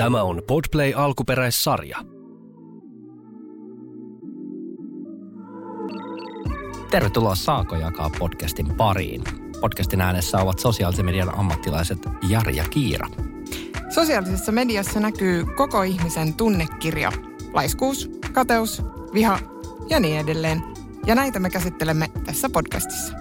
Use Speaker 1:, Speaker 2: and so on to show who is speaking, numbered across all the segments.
Speaker 1: Tämä on Podplay alkuperäissarja.
Speaker 2: Tervetuloa Saako jakaa podcastin pariin. Podcastin äänessä ovat sosiaalisen median ammattilaiset Jari ja Kiira.
Speaker 3: Sosiaalisessa mediassa näkyy koko ihmisen tunnekirja. Laiskuus, kateus, viha ja niin edelleen. Ja näitä me käsittelemme tässä podcastissa.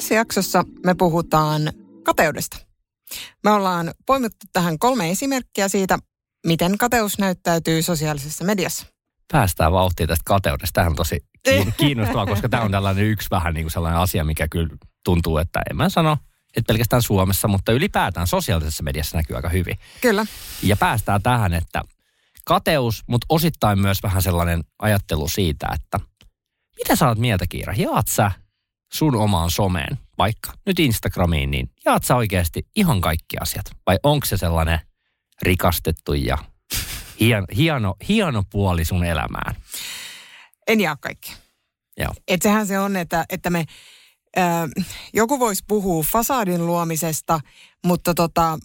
Speaker 3: Tässä jaksossa me puhutaan kateudesta. Me ollaan poimittu tähän kolme esimerkkiä siitä, miten kateus näyttäytyy sosiaalisessa mediassa.
Speaker 2: Päästään vauhtiin tästä kateudesta. Tämä on tosi kiinnostavaa, koska tämä on tällainen yksi vähän niin kuin sellainen asia, mikä kyllä tuntuu, että en mä sano, että pelkästään Suomessa, mutta ylipäätään sosiaalisessa mediassa näkyy aika hyvin.
Speaker 3: Kyllä.
Speaker 2: Ja päästään tähän, että kateus, mutta osittain myös vähän sellainen ajattelu siitä, että mitä sä oot mieltä, Kiira? Jaat sä sun omaan someen, vaikka nyt Instagramiin, niin jaat sä oikeasti ihan kaikki asiat? Vai onko se sellainen rikastettu ja hieno, hieno, hieno puoli sun elämään?
Speaker 3: En jaa kaikki.
Speaker 2: Joo.
Speaker 3: Et sehän se on, että, että me, ö, joku voisi puhua fasadin luomisesta, mutta tota,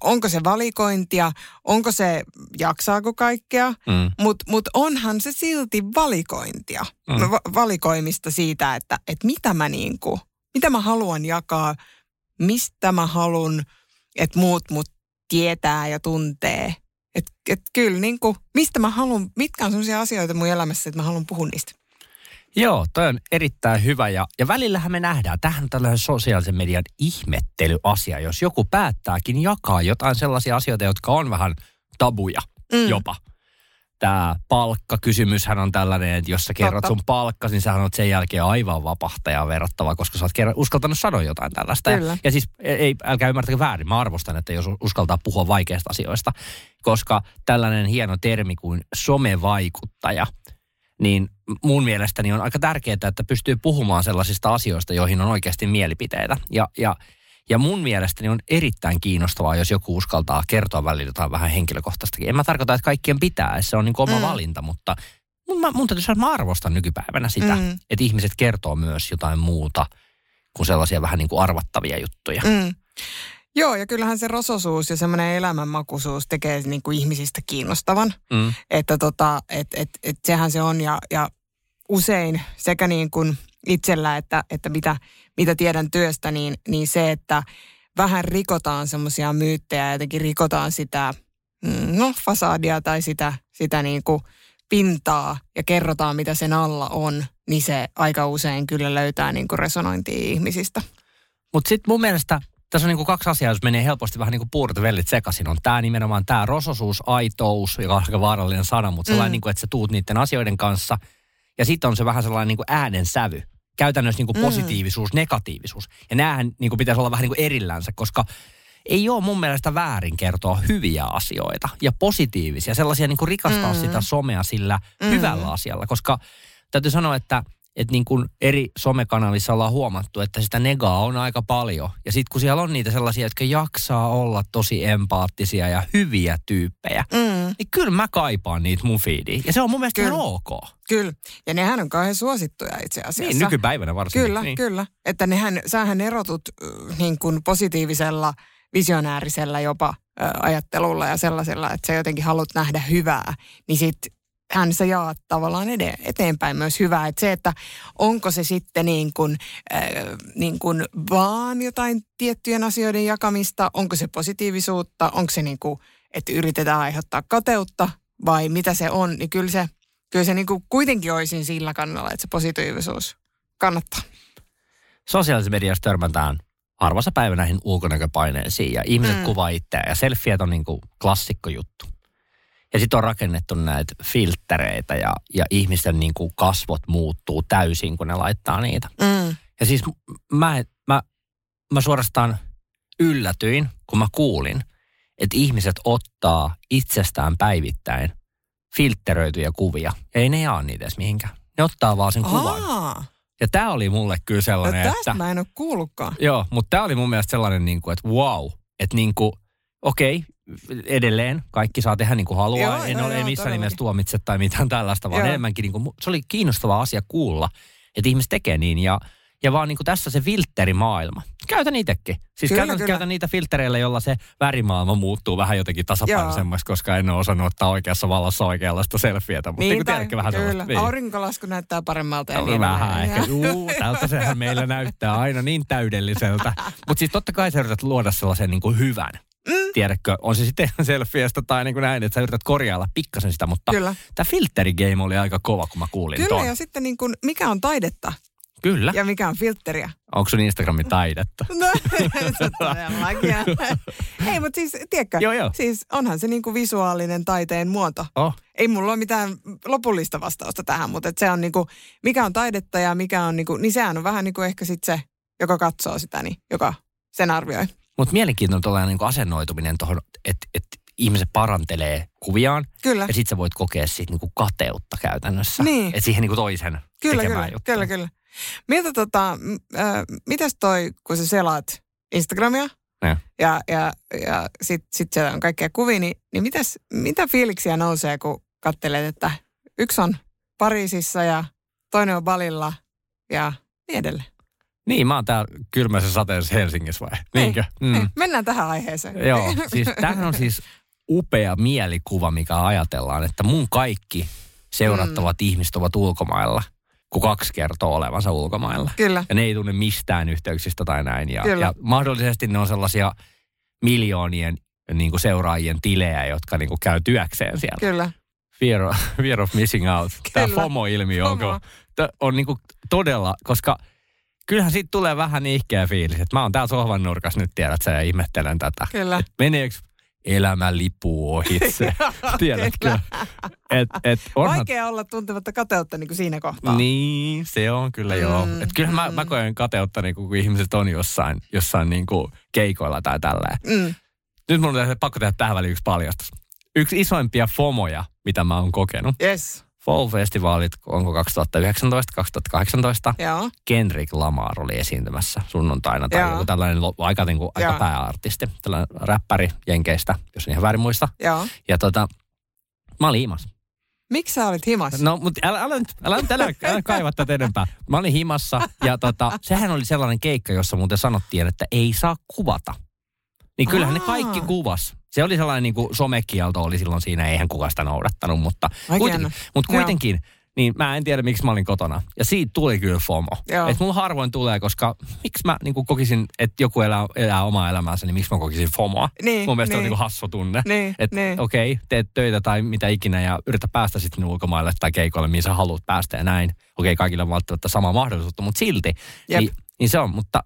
Speaker 3: onko se valikointia, onko se, jaksaako kaikkea,
Speaker 2: Mm.
Speaker 3: mutta mut onhan se silti valikointia,
Speaker 2: Mm.
Speaker 3: va- valikoimista siitä, että, että mitä mä niinku, mitä mä haluan jakaa, mistä mä haluan, että muut mut tietää ja tuntee. Että et kyllä niinku, mistä mä haluan, mitkä on sellaisia asioita mun elämässä, että mä haluan puhua niistä.
Speaker 2: Joo, toi on erittäin hyvä ja, ja välillähän me nähdään, tähän on tällainen sosiaalisen median ihmettelyasia, jos joku päättääkin jakaa jotain sellaisia asioita, jotka on vähän tabuja mm. jopa. Tämä palkkakysymyshän on tällainen, että jos sä kerrot
Speaker 3: Totta.
Speaker 2: sun palkkasi, niin sähän oot sen jälkeen aivan vapahtajaa verrattava, koska sä oot kerran uskaltanut sanoa jotain tällaista.
Speaker 3: Kyllä.
Speaker 2: Ja, ja siis ei, älkää ymmärtäkö väärin, mä arvostan, että jos uskaltaa puhua vaikeista asioista, koska tällainen hieno termi kuin somevaikuttaja, niin mun mielestäni on aika tärkeää, että pystyy puhumaan sellaisista asioista, joihin on oikeasti mielipiteitä. Ja, ja, ja mun mielestäni on erittäin kiinnostavaa, jos joku uskaltaa kertoa välillä jotain vähän henkilökohtaistakin. En mä tarkoita, että kaikkien pitää, se on niin oma
Speaker 3: Mm.
Speaker 2: valinta, mutta mun, mä, mun täytyy sanoa, että mä arvostan nykypäivänä sitä,
Speaker 3: mm.
Speaker 2: että ihmiset kertoo myös jotain muuta kuin sellaisia vähän niin kuin arvattavia juttuja. Mm.
Speaker 3: Joo, ja kyllähän se rososuus ja semmoinen elämänmakuisuus tekee niin kuin ihmisistä kiinnostavan.
Speaker 2: Mm.
Speaker 3: Että tota, et, et, et sehän se on ja, ja usein sekä niin kuin itsellä että, että mitä, mitä tiedän työstä, niin, niin se, että vähän rikotaan semmoisia myyttejä ja jotenkin rikotaan sitä mm, no, fasadia tai sitä, sitä niin kuin pintaa ja kerrotaan, mitä sen alla on, niin se aika usein kyllä löytää niin kuin resonointia ihmisistä.
Speaker 2: Mutta sitten mun mielestä tässä on niinku kaksi asiaa, jos menee helposti vähän niin kuin puurot ja vellit sekaisin. On tämä nimenomaan tämä rososuus, aitous, joka on aika vaarallinen sana, mutta sellainen,
Speaker 3: Mm.
Speaker 2: mm. niinku, että sä tuut niiden asioiden kanssa. Ja sitten on se vähän sellainen niinku äänensävy. Käytännössä niinku
Speaker 3: Mm.
Speaker 2: positiivisuus, negatiivisuus. Ja näähän niinku pitäisi olla vähän niinku erillänsä, koska ei ole mun mielestä väärin kertoa hyviä asioita ja positiivisia, sellaisia niinku rikastaa
Speaker 3: Mm.
Speaker 2: sitä somea sillä
Speaker 3: Mm.
Speaker 2: hyvällä asialla, koska täytyy sanoa, että että niin kuin eri somekanavissa ollaan huomattu, että sitä negaa on aika paljon. Ja sitten kun siellä on niitä sellaisia, jotka jaksaa olla tosi empaattisia ja hyviä tyyppejä,
Speaker 3: Mm.
Speaker 2: niin kyllä mä kaipaan niitä mun feediin. Ja se on mun mielestä
Speaker 3: Kyllä.
Speaker 2: ok.
Speaker 3: Kyllä, ja nehän on kauhean suosittuja itse asiassa.
Speaker 2: Niin, nykypäivänä varsinkin.
Speaker 3: Kyllä,
Speaker 2: niin.
Speaker 3: kyllä. Että nehän, sähän erotut niin kuin positiivisella, visionäärisellä jopa ajattelulla ja sellaisella, että sä jotenkin haluat nähdä hyvää, niin sit hän sä jaat tavallaan eteenpäin myös hyvää. Että se, että onko se sitten niin kuin, äh, niin kuin vaan jotain tiettyjen asioiden jakamista, onko se positiivisuutta, onko se niin kuin, että yritetään aiheuttaa kateutta vai mitä se on, niin kyllä se, kyllä se niin kuin kuitenkin olisin sillä kannalla, että se positiivisuus kannattaa.
Speaker 2: Sosiaalisessa mediassa törmätään harvassa päivä näihin ulkonäköpaineisiin ja ihmiset
Speaker 3: Mm.
Speaker 2: kuvaa itseään ja selfiet on niin kuin klassikko juttu. Ja sitten on rakennettu näitä filttereitä ja, ja ihmisten niin kuin kasvot muuttuu täysin, kun ne laittaa niitä.
Speaker 3: Mm.
Speaker 2: Ja siis mä, mä, mä suorastaan yllätyin, kun mä kuulin, että ihmiset ottaa itsestään päivittäin filtteröityjä kuvia. Ei ne jaa niitä edes mihinkään. Ne ottaa vaan sen kuvan.
Speaker 3: Aa,
Speaker 2: Ja tämä oli mulle kyllä
Speaker 3: no
Speaker 2: sellainen,
Speaker 3: tästä
Speaker 2: että...
Speaker 3: mä en ole kuullutkaan.
Speaker 2: Joo, mutta tämä oli mun mielestä sellainen, niin kuin, että wow. Että niin kuin, okei, edelleen kaikki saa tehdä niin kuin haluaa.
Speaker 3: Joo,
Speaker 2: en
Speaker 3: joo,
Speaker 2: ole
Speaker 3: joo,
Speaker 2: missään
Speaker 3: todellakin.
Speaker 2: nimessä tuomitse tai mitään tällaista, vaan
Speaker 3: Joo.
Speaker 2: enemmänkin niin kuin, se oli kiinnostava asia kuulla, että ihmiset tekee niin ja ja vaan niin kuin tässä se filterimaailma. Käytän itsekin. Siis
Speaker 3: Kyllä,
Speaker 2: käytän,
Speaker 3: kyllä.
Speaker 2: käytän niitä filtereillä, jolla se värimaailma muuttuu vähän jotenkin tasapainoisemmaksi, koska en ole osannut ottaa oikeassa vallassa oikeanlaista selfietä. Mutta niin, niin tiedätkö vähän
Speaker 3: kyllä.
Speaker 2: sellaista. Niin.
Speaker 3: Aurinkolasku näyttää paremmalta. Ja
Speaker 2: No,
Speaker 3: niin
Speaker 2: vähän
Speaker 3: edelleen.
Speaker 2: ehkä. Juu, tältä sehän meillä näyttää aina niin täydelliseltä. Mutta siis totta kai sä yrität luoda sellaisen niin kuin hyvän.
Speaker 3: Mm.
Speaker 2: Tiedätkö, on se sitten selfiestä tai niin kuin näin, että sä yrität korjailla pikkasen sitä, mutta
Speaker 3: Kyllä.
Speaker 2: tämä filterigame oli aika kova, kun mä kuulin
Speaker 3: Kyllä,
Speaker 2: ton.
Speaker 3: ja sitten niin kuin, mikä on taidetta
Speaker 2: Kyllä.
Speaker 3: ja mikä on filtteriä.
Speaker 2: Onko sun Instagramin taidetta?
Speaker 3: No, se todellakin. Ei, mutta siis, tiedätkö,
Speaker 2: Joo, joo.
Speaker 3: siis onhan se niin kuin visuaalinen taiteen muoto.
Speaker 2: Oh.
Speaker 3: Ei mulla ole mitään lopullista vastausta tähän, mutta se on niin kuin, mikä on taidetta ja mikä on, niin kuin, niin sehän on vähän niin kuin ehkä sitten se, joka katsoo sitä, niin joka sen arvioi.
Speaker 2: Mutta mielenkiintoinen tuollainen niin asennoituminen tuohon, että et ihmiset parantelee kuviaan
Speaker 3: Kyllä,
Speaker 2: ja sit sä voit kokea siitä niin kuin kateutta käytännössä.
Speaker 3: Niin.
Speaker 2: Että siihen niin kuin toisen
Speaker 3: kyllä,
Speaker 2: tekemään
Speaker 3: kyllä,
Speaker 2: juttua.
Speaker 3: kyllä, kyllä. Miltä tota, äh, mitäs toi, kun sä selaat Instagramia
Speaker 2: Ja.
Speaker 3: ja, ja, ja sit, sit siellä on kaikkea kuvia, niin, niin mitäs, mitä fiiliksiä nousee, kun katselet, että yksi on Pariisissa ja toinen on Balilla ja niin edelleen.
Speaker 2: Niin, mä oon täällä kylmässä sateessa Helsingissä vai?
Speaker 3: Ei,
Speaker 2: Niinkö?
Speaker 3: Mm. Hei, mennään tähän aiheeseen.
Speaker 2: Joo, siis tämähän on siis upea mielikuva, mikä ajatellaan, että mun kaikki seurattavat mm. ihmiset ovat ulkomailla, kun kaksi kertoo olevansa ulkomailla.
Speaker 3: Kyllä,
Speaker 2: Ja ne ei tunne mistään yhteyksistä tai näin. Ja,
Speaker 3: Kyllä.
Speaker 2: ja mahdollisesti ne on sellaisia miljoonien niin kuin seuraajien tilejä, jotka niin kuin käy työkseen siellä.
Speaker 3: kyllä.
Speaker 2: Fear of, fear of missing out. Tämä. FOMO-ilmiö
Speaker 3: FOMO.
Speaker 2: onko, t- on niin kuin todella, koska kyllähän siitä tulee vähän ihkeä fiilis. Että mä oon täällä sohvan nurkassa nyt, tiedät sä, ja ihmettelen tätä.
Speaker 3: Kyllä.
Speaker 2: Meneekö elämä lipuu ohitse? Tiedätkö? Et, et onhan,
Speaker 3: Vaikea olla tuntematta kateutta niin kuin siinä kohtaa.
Speaker 2: niin, se on kyllä joo.
Speaker 3: Mm,
Speaker 2: Et kyllähän mä,
Speaker 3: mm.
Speaker 2: mä koen kateutta, niin kun ihmiset on jossain, jossain niin kuin keikoilla tai tälleen.
Speaker 3: Mm.
Speaker 2: Nyt mun on pakko tehdä tähän väliin yksi paljastus. Yksi isoimpia FOMOja, mitä mä oon kokenut.
Speaker 3: Yes,
Speaker 2: Fall-festivaalit, onko 2019, 2018.
Speaker 3: joo.
Speaker 2: Kendrick Lamar oli esiintymässä sunnuntaina. Tai
Speaker 3: Joo.
Speaker 2: joku tällainen aika, niin kuin, aika
Speaker 3: Joo.
Speaker 2: pääartisti. Tällainen räppäri Jenkeistä, jos en ihan väärin muista.
Speaker 3: Joo.
Speaker 2: Ja tota, mä olin himassa.
Speaker 3: Miksi sä olit himas?
Speaker 2: No, mutta älä, älä, älä, nyt, älä, älä kaiva tätä enempää. Mä olin himassa ja tota, sehän oli sellainen keikka, jossa muuten sanottiin, että ei saa kuvata. Niin kyllähän ne
Speaker 3: Aa.
Speaker 2: kaikki kuvas. Se oli sellainen niin kuin somekielto oli silloin siinä, eihän kukaan sitä noudattanut, mutta
Speaker 3: Ai
Speaker 2: kuitenkin, mutta
Speaker 3: Joo.
Speaker 2: kuitenkin niin mä en tiedä, miksi mä olin kotona. Ja siitä tuli kyllä FOMO.
Speaker 3: Joo.
Speaker 2: Että mulla harvoin tulee, koska miksi mä niin kuin kokisin, että joku elää, elää omaa elämäänsä, niin miksi mä kokisin FOMOa?
Speaker 3: Niin,
Speaker 2: Mun mielestä se on
Speaker 3: niin.
Speaker 2: niin kuin hassu tunne.
Speaker 3: Niin,
Speaker 2: Että
Speaker 3: niin.
Speaker 2: okei, okay, teet töitä tai mitä ikinä ja yritä päästä sitten ulkomaille tai keikoille, mihin sä haluat päästä ja näin. Okei, okay, kaikilla on välttämättä sama mahdollisuutta, mutta silti.
Speaker 3: Jep.
Speaker 2: Niin, niin se on, mutta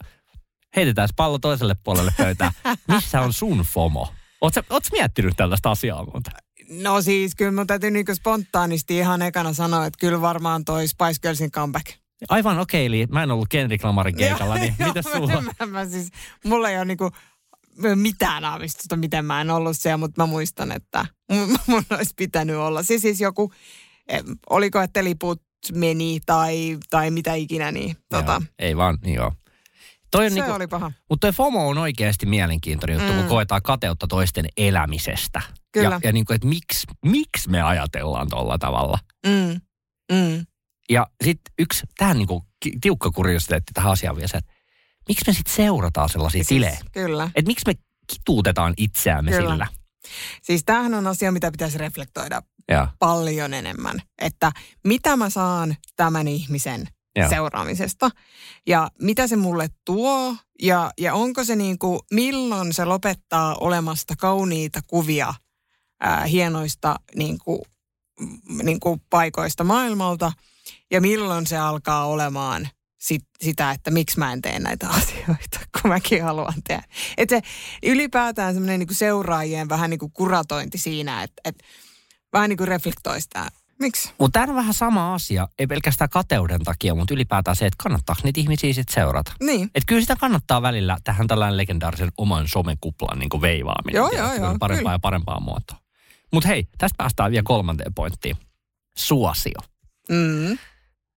Speaker 2: heitetään pallo toiselle puolelle pöytää. Missä on sun FOMO? Oletko oot miettinyt tällaista asiaa muuta?
Speaker 3: No siis kyllä mun täytyy niinku spontaanisti ihan ekana sanoa, että kyllä varmaan toi Spice Girlsin comeback.
Speaker 2: Aivan okei, okay, eli mä en ollut Kendrick Lamarin keikalla, niin
Speaker 3: joo,
Speaker 2: sulla?
Speaker 3: Mä, mä siis, mulla ei ole niinku mitään aavistusta, miten mä en ollut siellä, mutta mä muistan, että mun, olisi pitänyt olla. Siis, siis joku, oliko, että liput meni tai, tai mitä ikinä, niin tota,
Speaker 2: Joo, ei vaan, niin joo. Toi on
Speaker 3: se
Speaker 2: niinku,
Speaker 3: oli paha.
Speaker 2: mutta toi FOMO on oikeasti mielenkiintoinen juttu, mm. kun koetaan kateutta toisten elämisestä.
Speaker 3: Kyllä.
Speaker 2: Ja, ja niinku, että miksi, miksi me ajatellaan tolla tavalla.
Speaker 3: Mm, mm,
Speaker 2: Ja sitten yksi, tähän niinku tiukka kuriositeetti tähän asiaan vielä se, että miksi me sitten seurataan sellaisia tilejä?
Speaker 3: siis, kyllä.
Speaker 2: Että miksi me kituutetaan itseämme
Speaker 3: Kyllä.
Speaker 2: sillä?
Speaker 3: Siis tämähän on asia, mitä pitäisi reflektoida
Speaker 2: Ja,
Speaker 3: paljon enemmän. Että mitä mä saan tämän ihmisen
Speaker 2: Joo.
Speaker 3: seuraamisesta ja mitä se mulle tuo ja, ja onko se niin kuin, milloin se lopettaa olemasta kauniita kuvia ää, hienoista niin kuin, niin kuin paikoista maailmalta ja milloin se alkaa olemaan sit, sitä, että miksi mä en tee näitä asioita, kun mäkin haluan tehdä. Että se ylipäätään semmoinen niin seuraajien vähän niin kuin kuratointi siinä, että, että vähän niin kuin reflektoi sitä. Miksi?
Speaker 2: mutta tämä on vähän sama asia, ei pelkästään kateuden takia, mutta ylipäätään se, että kannattaako niitä ihmisiä sitten seurata.
Speaker 3: Niin.
Speaker 2: Että kyllä sitä kannattaa välillä tähän tällainen legendaarisen oman somekuplan niin veivaaminen.
Speaker 3: Joo, joo, joo,
Speaker 2: Parempaa
Speaker 3: kyllä.
Speaker 2: ja parempaa muotoa. Mutta hei, tästä päästään vielä kolmanteen pointtiin. Suosio.
Speaker 3: Mm.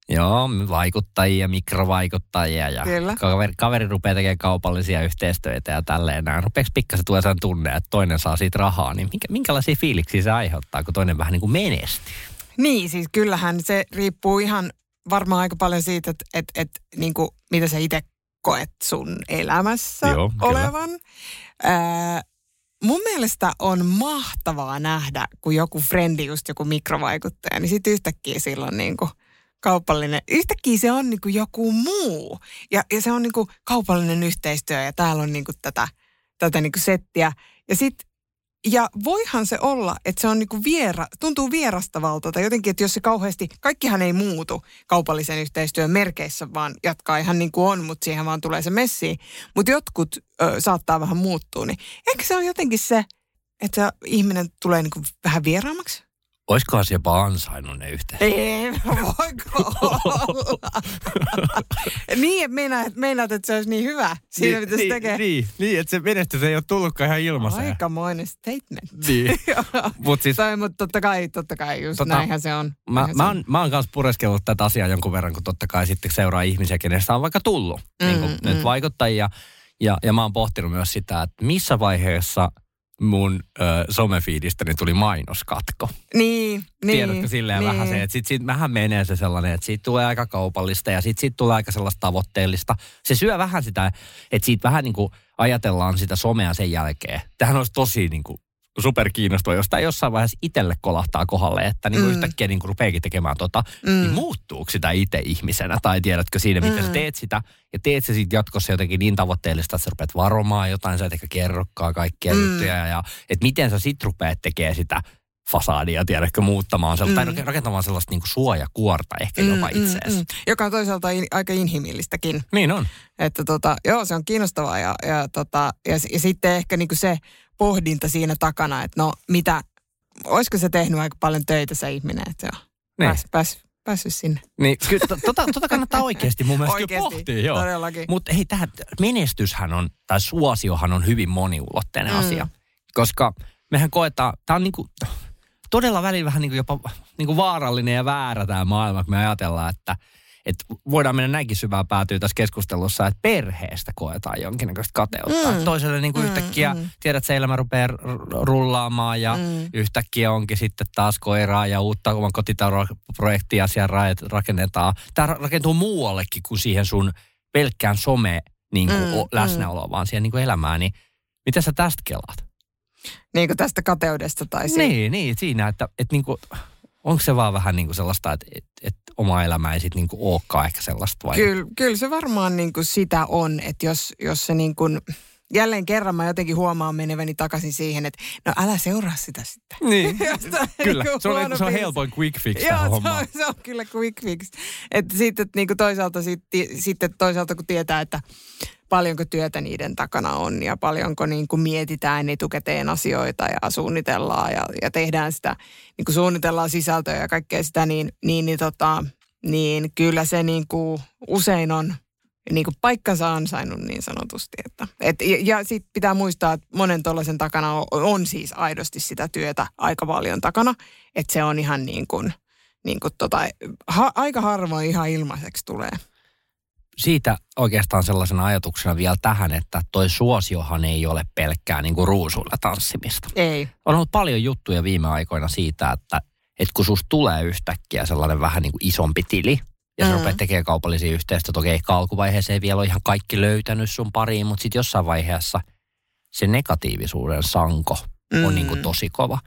Speaker 2: Joo, vaikuttajia, mikrovaikuttajia ja
Speaker 3: Kyllä.
Speaker 2: kaveri, kaveri rupeaa tekemään kaupallisia yhteistyötä ja tälleen näin. Rupeeksi pikkasen tulee sen tunne, että toinen saa siitä rahaa, niin minkä, minkälaisia fiiliksiä se aiheuttaa, kun toinen vähän niin kuin menestyy?
Speaker 3: Niin, siis kyllähän se riippuu ihan varmaan aika paljon siitä, että et, et, niin kuin, mitä sä itse koet sun elämässä
Speaker 2: Joo, kyllä.
Speaker 3: olevan. Ää, mun mielestä on mahtavaa nähdä, kun joku frendi, just joku mikrovaikuttaja, niin sitten yhtäkkiä silloin niin kuin kaupallinen, yhtäkkiä se on niin kuin joku muu. Ja, ja se on niin kuin kaupallinen yhteistyö ja täällä on niin kuin tätä, tätä niin kuin settiä. Ja sitten ja voihan se olla, että se on niinku viera, tuntuu vierastavalta tai jotenkin, että jos se kauheasti, kaikkihan ei muutu kaupallisen yhteistyön merkeissä, vaan jatkaa ihan niin kuin on, mutta siihen vaan tulee se messi. Mutta jotkut ö, saattaa vähän muuttua, niin ehkä se on jotenkin se, että ihminen tulee niinku vähän vieraammaksi.
Speaker 2: Olisikohan se jopa ansainnut ne yhteen?
Speaker 3: Ei, voiko olla? niin, että meinaat, meinaat, että se olisi niin hyvä siinä, mitä se
Speaker 2: niin,
Speaker 3: tekee.
Speaker 2: Niin, niin, että se menestys ei ole tullutkaan ihan ilmaiseen.
Speaker 3: Aikamoinen statement.
Speaker 2: Niin. Mut siis,
Speaker 3: Tai, mutta totta kai, totta kai, just Tota, näinhän se on.
Speaker 2: mä,
Speaker 3: Näinhän se
Speaker 2: mä,
Speaker 3: on.
Speaker 2: oon, mä oon kanssa pureskellut tätä asiaa jonkun verran, kun totta kai sitten seuraa ihmisiä, kenestä on vaikka tullut mm, niin kuin
Speaker 3: Mm,
Speaker 2: nyt
Speaker 3: mm.
Speaker 2: vaikuttajia. Ja, ja mä oon pohtinut myös sitä, että missä vaiheessa mun ö, somefiidistäni tuli mainoskatko.
Speaker 3: Niin, niin.
Speaker 2: Tiedätkö silleen
Speaker 3: niin.
Speaker 2: vähän se, että sit, sit vähän menee se sellainen, että siitä tulee aika kaupallista ja sit, siitä tulee aika sellaista tavoitteellista. Se syö vähän sitä, että siitä vähän niin kuin ajatellaan sitä somea sen jälkeen. Tähän olisi tosi niin kuin super kiinnostava, jos tämä jossain vaiheessa itselle kolahtaa kohdalle, että niin kuin
Speaker 3: Mm.
Speaker 2: yhtäkkiä niin kuin rupeakin tekemään tota,
Speaker 3: Mm.
Speaker 2: niin muuttuuko sitä itse ihmisenä? Tai tiedätkö siinä, miten sä
Speaker 3: Mm.
Speaker 2: teet sitä, ja teet sä siitä jatkossa jotenkin niin tavoitteellista, että sä rupeat varomaan jotain, sä et ehkä kerrokaan kaikkia
Speaker 3: Mm.
Speaker 2: juttuja, ja että miten sä sit rupeat tekemään sitä fasadia, tiedätkö, muuttamaan sellaista,
Speaker 3: Mm.
Speaker 2: tai rakentamaan sellaista niin kuin suojakuorta ehkä jopa itseesi.
Speaker 3: Joka on toisaalta in, aika inhimillistäkin.
Speaker 2: Niin on.
Speaker 3: Että tota, joo, se on kiinnostavaa ja, ja, tota, ja, ja sitten ehkä niinku se pohdinta siinä takana, että no mitä, olisiko se tehnyt aika paljon töitä se ihminen, että joo,
Speaker 2: Niin.
Speaker 3: pääs, pääs, päässyt sinne.
Speaker 2: Niin, kyllä, to, tota, tota kannattaa oikeasti mun mielestä kyllä
Speaker 3: Oikeesti,
Speaker 2: pohtia, joo.
Speaker 3: todellakin.
Speaker 2: Mutta hei, tähän menestyshän on, tai suosiohan on hyvin moniulotteinen
Speaker 3: Mm.
Speaker 2: asia. Koska mehän koetaan, tämä on niinku, todella välillä vähän niinku jopa niinku vaarallinen ja väärä tämä maailma, kun me ajatellaan, että et voidaan mennä näinkin syvään päätyä tässä keskustelussa, että perheestä koetaan jonkinnäköistä kateutta.
Speaker 3: Mm.
Speaker 2: Mm. Toiselle niinku
Speaker 3: Mm,
Speaker 2: yhtäkkiä,
Speaker 3: mm.
Speaker 2: tiedät, että se elämä rupeaa rullaamaan ja
Speaker 3: Mm.
Speaker 2: yhtäkkiä onkin sitten taas koiraa ja uutta oman kotitaloprojektia siellä ra- rakennetaan. Tämä ra- rakentuu muuallekin kuin siihen sun pelkkään some niin kuin
Speaker 3: Mm,
Speaker 2: mm, läsnäoloon, vaan siihen niin kuin elämään. Niin mitä sä tästä kelaat?
Speaker 3: Niin kuin tästä kateudesta tai siitä.
Speaker 2: Niin, niin, siinä, että, että niin kuin, onko se vaan vähän niin kuin sellaista, että, että, että oma elämä ei sitten niin olekaan ehkä sellaista vai?
Speaker 3: Kyllä, kyllä se varmaan niin kuin sitä on, että jos, jos se niin kuin, jälleen kerran mä jotenkin huomaan meneväni takaisin siihen, että no älä seuraa sitä sitten.
Speaker 2: Niin, kyllä.
Speaker 3: niinku
Speaker 2: Se on,
Speaker 3: huono
Speaker 2: se on helpoin quick fix
Speaker 3: Joo, se on, se on kyllä quick fix. Että sitten niin kuin toisaalta, sit, sitten toisaalta kun tietää, että paljonko työtä niiden takana on ja paljonko niin kuin mietitään etukäteen asioita ja suunnitellaan ja, ja tehdään sitä, niin kuin suunnitellaan sisältöä ja kaikkea sitä, niin, niin, niin, tota, niin kyllä se niin kuin usein on niin kuin paikkansa ansainnut niin sanotusti. Että, et, ja ja sitten pitää muistaa, että monen tuollaisen takana on, on siis aidosti sitä työtä aika paljon takana. Että se on ihan niin kuin, niin kuin tota, ha, aika harvoin ihan ilmaiseksi tulee.
Speaker 2: siitä oikeastaan sellaisena ajatuksena vielä tähän, että toi suosiohan ei ole pelkkää niin kuin ruusuilla tanssimista.
Speaker 3: Ei.
Speaker 2: On ollut paljon juttuja viime aikoina siitä, että, että kun susta tulee yhtäkkiä sellainen vähän niin kuin isompi tili, ja sä
Speaker 3: Mm.
Speaker 2: rupeat tekemään kaupallisia yhteistyötä, okei, ehkä alkuvaiheessa ei vielä ole ihan kaikki löytänyt sun pariin, mutta sitten jossain vaiheessa se negatiivisuuden sanko on
Speaker 3: Mm.
Speaker 2: niin kuin tosi kova.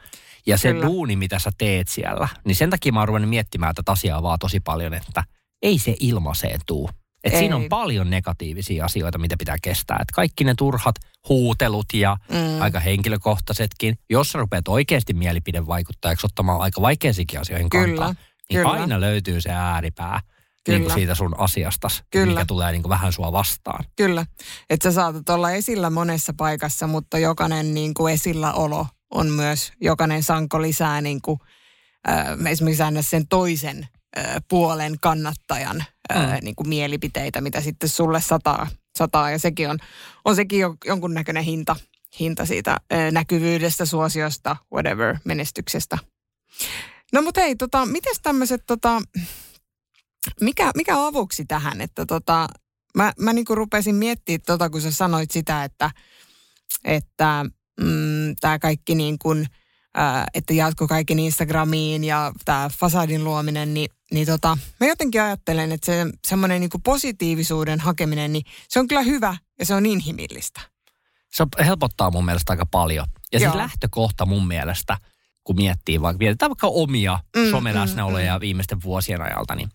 Speaker 2: Ja se
Speaker 3: Kyllä.
Speaker 2: duuni, mitä sä teet siellä, niin sen takia mä oon miettimään tätä asiaa vaan tosi paljon, että ei se ilmaiseen tuu. Et
Speaker 3: Ei.
Speaker 2: siinä on paljon negatiivisia asioita, mitä pitää kestää. Et kaikki ne turhat huutelut ja
Speaker 3: Mm.
Speaker 2: aika henkilökohtaisetkin. Jos sä rupeat oikeasti mielipidevaikuttajaksi ottamaan aika vaikeisiinkin asioihin
Speaker 3: Kyllä,
Speaker 2: kantaa, niin
Speaker 3: kyllä.
Speaker 2: aina löytyy se ääripää
Speaker 3: Kyllä.
Speaker 2: niin kuin siitä sun asiastas,
Speaker 3: Kyllä.
Speaker 2: mikä tulee niin kuin vähän sua vastaan.
Speaker 3: Kyllä, että sä saatat olla esillä monessa paikassa, mutta jokainen niin kuin esilläolo on myös, jokainen sanko lisää niin kuin, äh, esimerkiksi aina sen toisen äh, puolen kannattajan äh,
Speaker 2: Mm.
Speaker 3: niin kuin mielipiteitä, mitä sitten sulle sataa. sataa ja sekin on, on sekin jo, jonkunnäköinen hinta, hinta siitä äh, näkyvyydestä, suosiosta, whatever, menestyksestä. No mutta hei, tota, mites tämmöiset tota, mikä, mikä avuksi tähän, että tota, mä, mä niinku rupesin miettimään tota, kun sä sanoit sitä, että, että mm, tämä kaikki niin kuin, että jatko kaiken Instagramiin ja tämä fasadin luominen, niin, niin tota, mä jotenkin ajattelen, että se semmoinen niin positiivisuuden hakeminen, niin se on kyllä hyvä ja se on inhimillistä.
Speaker 2: Se helpottaa mun mielestä aika paljon. Ja siis
Speaker 3: Joo.
Speaker 2: lähtökohta mun mielestä, kun miettii vaikka, mietitään vaikka omia
Speaker 3: Mm,
Speaker 2: mm, someläsnäoloja mm, viimeisten vuosien ajalta, niin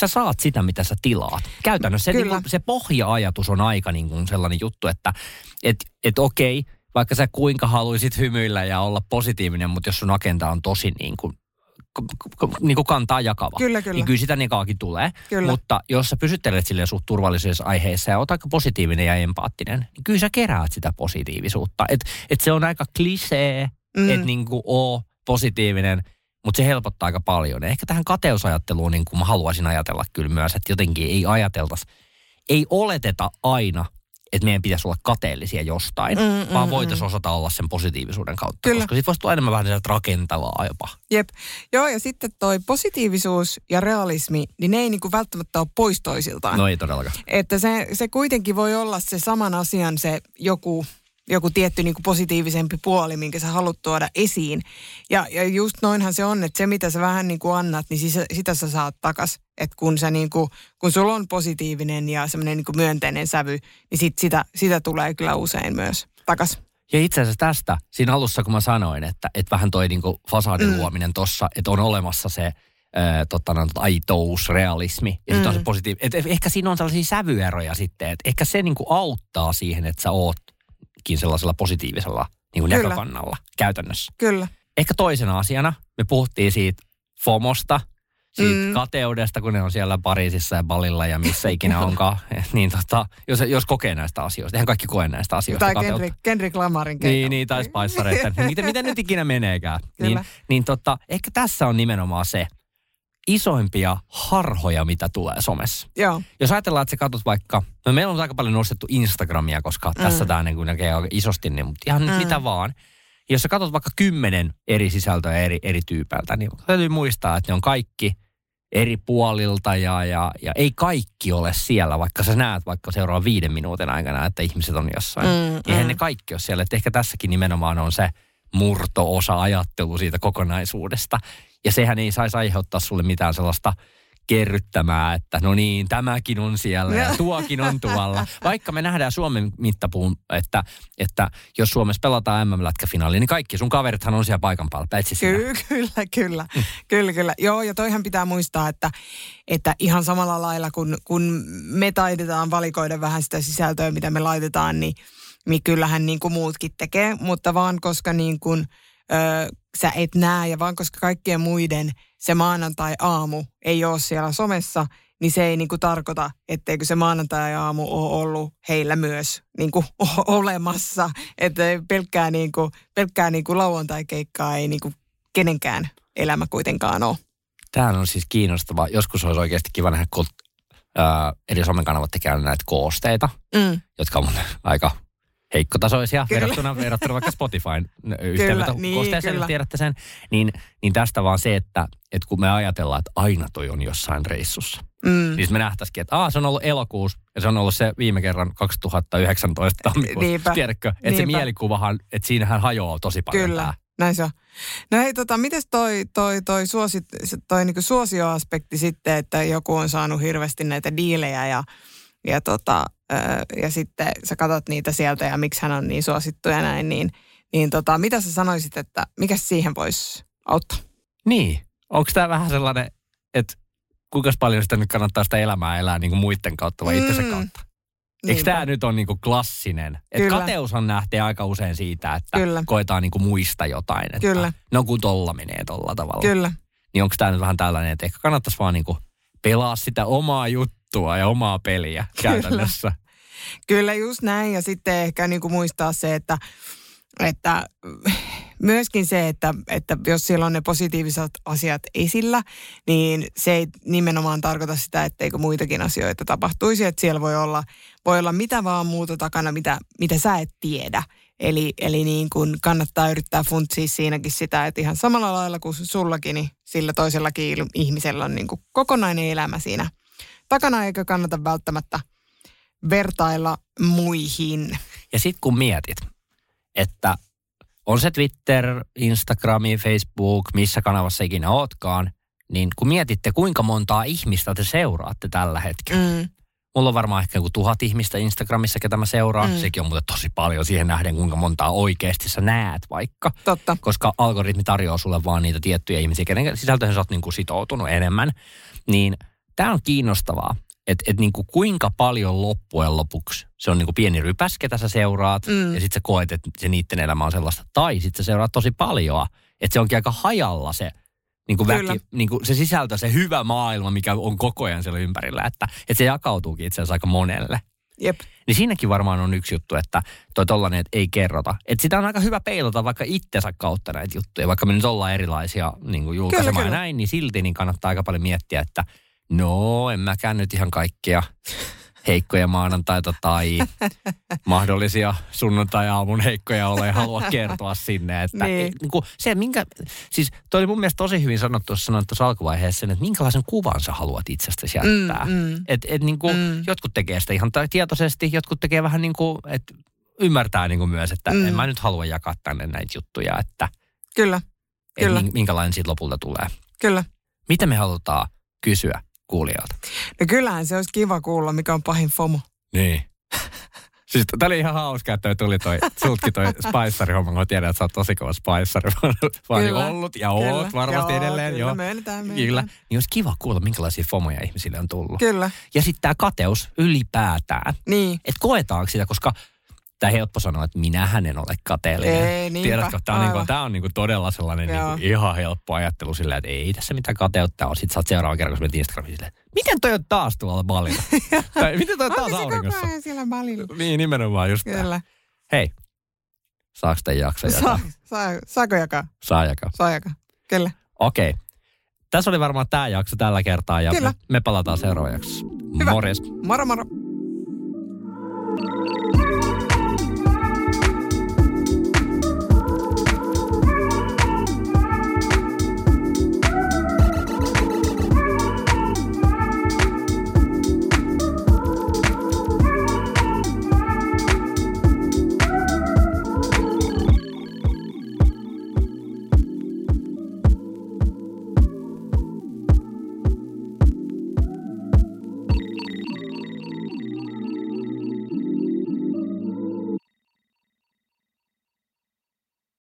Speaker 2: sä saat sitä, mitä sä tilaat. Käytännössä se, niin kuin, se pohja-ajatus on aika niin kuin sellainen juttu, että et, et okei, vaikka sä kuinka haluaisit hymyillä ja olla positiivinen, mutta jos sun agenda on tosi niin kuin, niin kuin kantaa jakava,
Speaker 3: Kyllä, kyllä.
Speaker 2: niin kyllä sitä nekaakin tulee.
Speaker 3: Kyllä.
Speaker 2: Mutta jos sä pysyttelet silleen suht turvallisissa aiheissa ja oot aika positiivinen ja empaattinen, niin kyllä sä keräät sitä positiivisuutta. Et, et se on aika klisee,
Speaker 3: Mm.
Speaker 2: että niinku oo positiivinen, mutta se helpottaa aika paljon. Ehkä tähän kateusajatteluun niin kuin mä haluaisin ajatella kyllä myös, että jotenkin ei ajateltaisi, ei oleteta aina, että meidän pitäisi olla kateellisia jostain,
Speaker 3: Mm,
Speaker 2: mm, vaan
Speaker 3: mm.
Speaker 2: voitaisiin osata olla sen positiivisuuden kautta.
Speaker 3: Kyllä.
Speaker 2: Koska siitä voisi tulla enemmän vähän sieltä rakentavaa jopa.
Speaker 3: Jep. Joo, ja sitten toi positiivisuus ja realismi, niin ne ei niinku välttämättä ole pois toisiltaan.
Speaker 2: No ei todellakaan.
Speaker 3: Että se, se kuitenkin voi olla se saman asian se joku, joku tietty niin kuin positiivisempi puoli, minkä sä haluat tuoda esiin. Ja, ja just noinhan se on, että se mitä sä vähän niin kuin annat, niin sisä, sitä sä saat takas. Että kun, sä niin kuin, kun sulla on positiivinen ja semmoinen niin kuin myönteinen sävy, niin sit sitä, sitä tulee kyllä usein myös takas.
Speaker 2: Ja itse asiassa tästä, siinä alussa kun mä sanoin, että, että vähän toi niinku fasadin
Speaker 3: Mm.
Speaker 2: mm. luominen tossa, että on olemassa se ää, tota, no, aitous, realismi ja sitten on se
Speaker 3: Mm.
Speaker 2: positiivinen. Ehkä siinä on sellaisia sävyeroja sitten, että ehkä se niinku auttaa siihen, että sä ootkin sellaisella positiivisella niinku
Speaker 3: Kyllä.
Speaker 2: näkökannalla käytännössä.
Speaker 3: Kyllä.
Speaker 2: Ehkä toisena asiana me puhuttiin siitä FOMosta, siitä
Speaker 3: Mm.
Speaker 2: kateudesta, kun ne on siellä Pariisissa ja Balilla ja missä ikinä onkaan. niin tota, jos, jos kokee näistä asioista, eihän kaikki koe näistä asioista
Speaker 3: Tai
Speaker 2: kateutta.
Speaker 3: Kendrick, Kendrick Lamarin
Speaker 2: Niin, niin, tai spaissareita. miten, miten nyt ikinä meneekään. Niin,
Speaker 3: Kyllä.
Speaker 2: niin tota, ehkä tässä on nimenomaan se isoimpia harhoja, mitä tulee somessa.
Speaker 3: Joo,
Speaker 2: Jos ajatellaan, että sä katsot vaikka, no meillä on aika paljon nostettu Instagramia, koska mm. tässä tämä niin näkee isosti, niin, mutta ihan
Speaker 3: Mm.
Speaker 2: mm. mitä vaan. Jos sä katsot vaikka kymmenen eri sisältöä eri, eri tyypeiltä, niin täytyy muistaa, että ne on kaikki eri puolilta ja, ja, ja ei kaikki ole siellä, vaikka sä näet vaikka seuraavan viiden minuutin aikana, että ihmiset on jossain.
Speaker 3: Mm,
Speaker 2: Eihän
Speaker 3: mm.
Speaker 2: ne kaikki ole siellä. Että ehkä tässäkin nimenomaan on se murto-osa ajattelu siitä kokonaisuudesta. Ja sehän ei saisi aiheuttaa sulle mitään sellaista kerryttämää, että no niin, tämäkin on siellä ja tuokin on tuolla. Vaikka me nähdään Suomen mittapuun, että, että jos Suomessa pelataan MM-lätkäfinaali, niin kaikki sun kaverithan on siellä paikan päällä, paitsi sinä.
Speaker 3: Kyllä, kyllä, kyllä. Kyllä, kyllä. Joo, ja toihan pitää muistaa, että, että ihan samalla lailla kun, kun me taidetaan valikoida vähän sitä sisältöä, mitä me laitetaan, niin, niin kyllähän niin kuin muutkin tekee, mutta vaan koska niin kuin, ö, sä et näe ja vaan koska kaikkien muiden se maanantai-aamu ei ole siellä somessa, niin se ei niin kuin tarkoita, etteikö se maanantai-aamu ole ollut heillä myös niin kuin olemassa. Että pelkkää, niin kuin, pelkkää niin kuin lauantai-keikkaa ei niin kuin kenenkään elämä kuitenkaan ole.
Speaker 2: Tämä on siis kiinnostavaa. Joskus olisi oikeasti kiva nähdä, kun ää, eri somen kanavat tekee näitä koosteita,
Speaker 3: Mm.
Speaker 2: jotka on aika heikkotasoisia
Speaker 3: Kyllä.
Speaker 2: verrattuna, verrattuna vaikka Spotifyn
Speaker 3: niin,
Speaker 2: yhteenvetokoosteeseen,
Speaker 3: kyllä.
Speaker 2: tiedätte sen. Niin, niin tästä vaan se, että, että kun me ajatellaan, että aina toi on jossain reissussa,
Speaker 3: Mm.
Speaker 2: niin me nähtäisikin, että Aa, se on ollut elokuussa ja se on ollut se viime kerran 2019 tammikuussa.
Speaker 3: Niinpä.
Speaker 2: Tiedätkö, että se
Speaker 3: Niinpä.
Speaker 2: mielikuvahan, että siinähän hajoaa tosi paljon
Speaker 3: Kyllä,
Speaker 2: tää.
Speaker 3: näin se on. No hei, tota, mites toi, toi, toi, suosit, se- toi niinku suosioaspekti sitten, että joku on saanut hirveästi näitä diilejä ja, ja, tota, ja sitten sä katsot niitä sieltä ja miksi hän on niin suosittu ja näin, niin, niin tota, mitä sä sanoisit, että mikä siihen voisi auttaa?
Speaker 2: Niin, onko tämä vähän sellainen, että kuinka paljon sitä nyt kannattaa sitä elämää elää niin kuin muiden kautta vai itsensä
Speaker 3: Mm.
Speaker 2: kautta? Eikö
Speaker 3: Niinpä.
Speaker 2: tämä nyt ole niin kuin klassinen? Et
Speaker 3: Kyllä.
Speaker 2: kateushan nähtee aika usein siitä, että
Speaker 3: Kyllä.
Speaker 2: koetaan niin kuin muista jotain. Että
Speaker 3: Kyllä.
Speaker 2: No kun tolla menee tolla tavalla.
Speaker 3: Kyllä,
Speaker 2: Niin onko tämä nyt vähän tällainen, että ehkä kannattaisi vaan niin kuin pelaa sitä omaa juttua ja omaa peliä käytännössä.
Speaker 3: Kyllä just näin ja sitten ehkä niin kuin muistaa se, että, että myöskin se, että, että jos siellä on ne positiiviset asiat esillä, niin se ei nimenomaan tarkoita sitä, etteikö muitakin asioita tapahtuisi. Että siellä voi olla, voi olla mitä vaan muuta takana, mitä, mitä sä et tiedä. Eli, eli niin kuin kannattaa yrittää funtsia siinäkin sitä, että ihan samalla lailla kuin sullakin, niin sillä toisellakin ihmisellä on niin kuin kokonainen elämä siinä takana, eikä kannata välttämättä vertailla muihin.
Speaker 2: Ja sitten kun mietit, että on se Twitter, Instagrami, Facebook, missä kanavassa ikinä ootkaan, niin kun mietitte, kuinka montaa ihmistä te seuraatte tällä hetkellä. Mm. Mulla on varmaan ehkä joku tuhat ihmistä Instagramissa, ketä mä seuraan. Mm. Sekin on muuten tosi paljon siihen nähden, kuinka montaa oikeasti sä näet vaikka.
Speaker 3: Totta.
Speaker 2: Koska algoritmi tarjoaa sulle vaan niitä tiettyjä ihmisiä, kenen sisältöihin sä oot niinku sitoutunut enemmän. Niin tämä on kiinnostavaa, että et niinku kuinka paljon loppujen lopuksi se on niinku pieni rypäs, ketä sä seuraat, mm. ja sitten sä koet, että se niiden elämä on sellaista. Tai sitten sä seuraat tosi paljon, että se onkin aika hajalla se niin kuin väki, niin kuin se sisältö, se hyvä maailma, mikä on koko ajan siellä ympärillä, että, että se jakautuukin itse asiassa aika monelle.
Speaker 3: Jep.
Speaker 2: Niin siinäkin varmaan on yksi juttu, että toi tollanen, että ei kerrota. Että sitä on aika hyvä peilata vaikka itsensä kautta näitä juttuja. Vaikka me nyt ollaan erilaisia niin kuin julkaisemaan kyllä, näin, niin silti niin kannattaa aika paljon miettiä, että no en mäkään nyt ihan kaikkea heikkoja maanantaita tai mahdollisia sunnuntai-aamun heikkoja ole halua kertoa sinne. Että niin. niin kuin se, minkä, siis toi oli mun mielestä tosi hyvin sanottu, sanoit tuossa alkuvaiheessa, että minkälaisen kuvan sä haluat itsestäsi jättää. Mm, mm. Et, et niin kuin, mm. Jotkut tekee sitä ihan tietoisesti, jotkut tekee vähän niin kuin, että ymmärtää niin kuin myös, että mm. en mä nyt halua jakaa tänne näitä juttuja, että
Speaker 3: Kyllä, kyllä.
Speaker 2: minkälainen siitä lopulta tulee.
Speaker 3: Kyllä.
Speaker 2: Mitä me halutaan kysyä kuulijoilta?
Speaker 3: No kyllähän se olisi kiva kuulla, mikä on pahin FOMO.
Speaker 2: Niin. Siis tämä oli ihan hauska, että tuli toi, sultki toi Spicer-homma, kun tiedän, että sä oot tosi kova Spicer, vaan kyllä, ollut ja kyllä, oot varmasti joo, edelleen.
Speaker 3: Kyllä, joo. Myönnetään, myönnetään.
Speaker 2: Kyllä. Niin olisi kiva kuulla, minkälaisia FOMoja ihmisille on tullut.
Speaker 3: Kyllä.
Speaker 2: Ja sitten tämä kateus ylipäätään.
Speaker 3: Niin.
Speaker 2: Että koetaanko sitä, koska tai helppo sanoa, että minähän en ole kateellinen.
Speaker 3: Ei, niinpä,
Speaker 2: Tiedätkö, tämä on, niinku, tämä on niinku todella sellainen niinku ihan helppo ajattelu sillä, että ei tässä mitään kateutta ole. Sitten sä oot seuraavan kerran, kun menet Instagramiin silleen, miten toi on taas tuolla balilla? tai miten toi on taas auringossa?
Speaker 3: Siellä balilla?
Speaker 2: Niin, nimenomaan just
Speaker 3: Kyllä. Tämä.
Speaker 2: Hei, saako tämän jaksa jakaa?
Speaker 3: Saa, saa, saako jakaa?
Speaker 2: Saa jakaa.
Speaker 3: Saa jakaa, kyllä.
Speaker 2: Okei. Okay. Tässä oli varmaan tämä jakso tällä kertaa ja me, me palataan seuraavaksi.
Speaker 3: Hyvä.
Speaker 2: Morjes.
Speaker 3: Moro moro.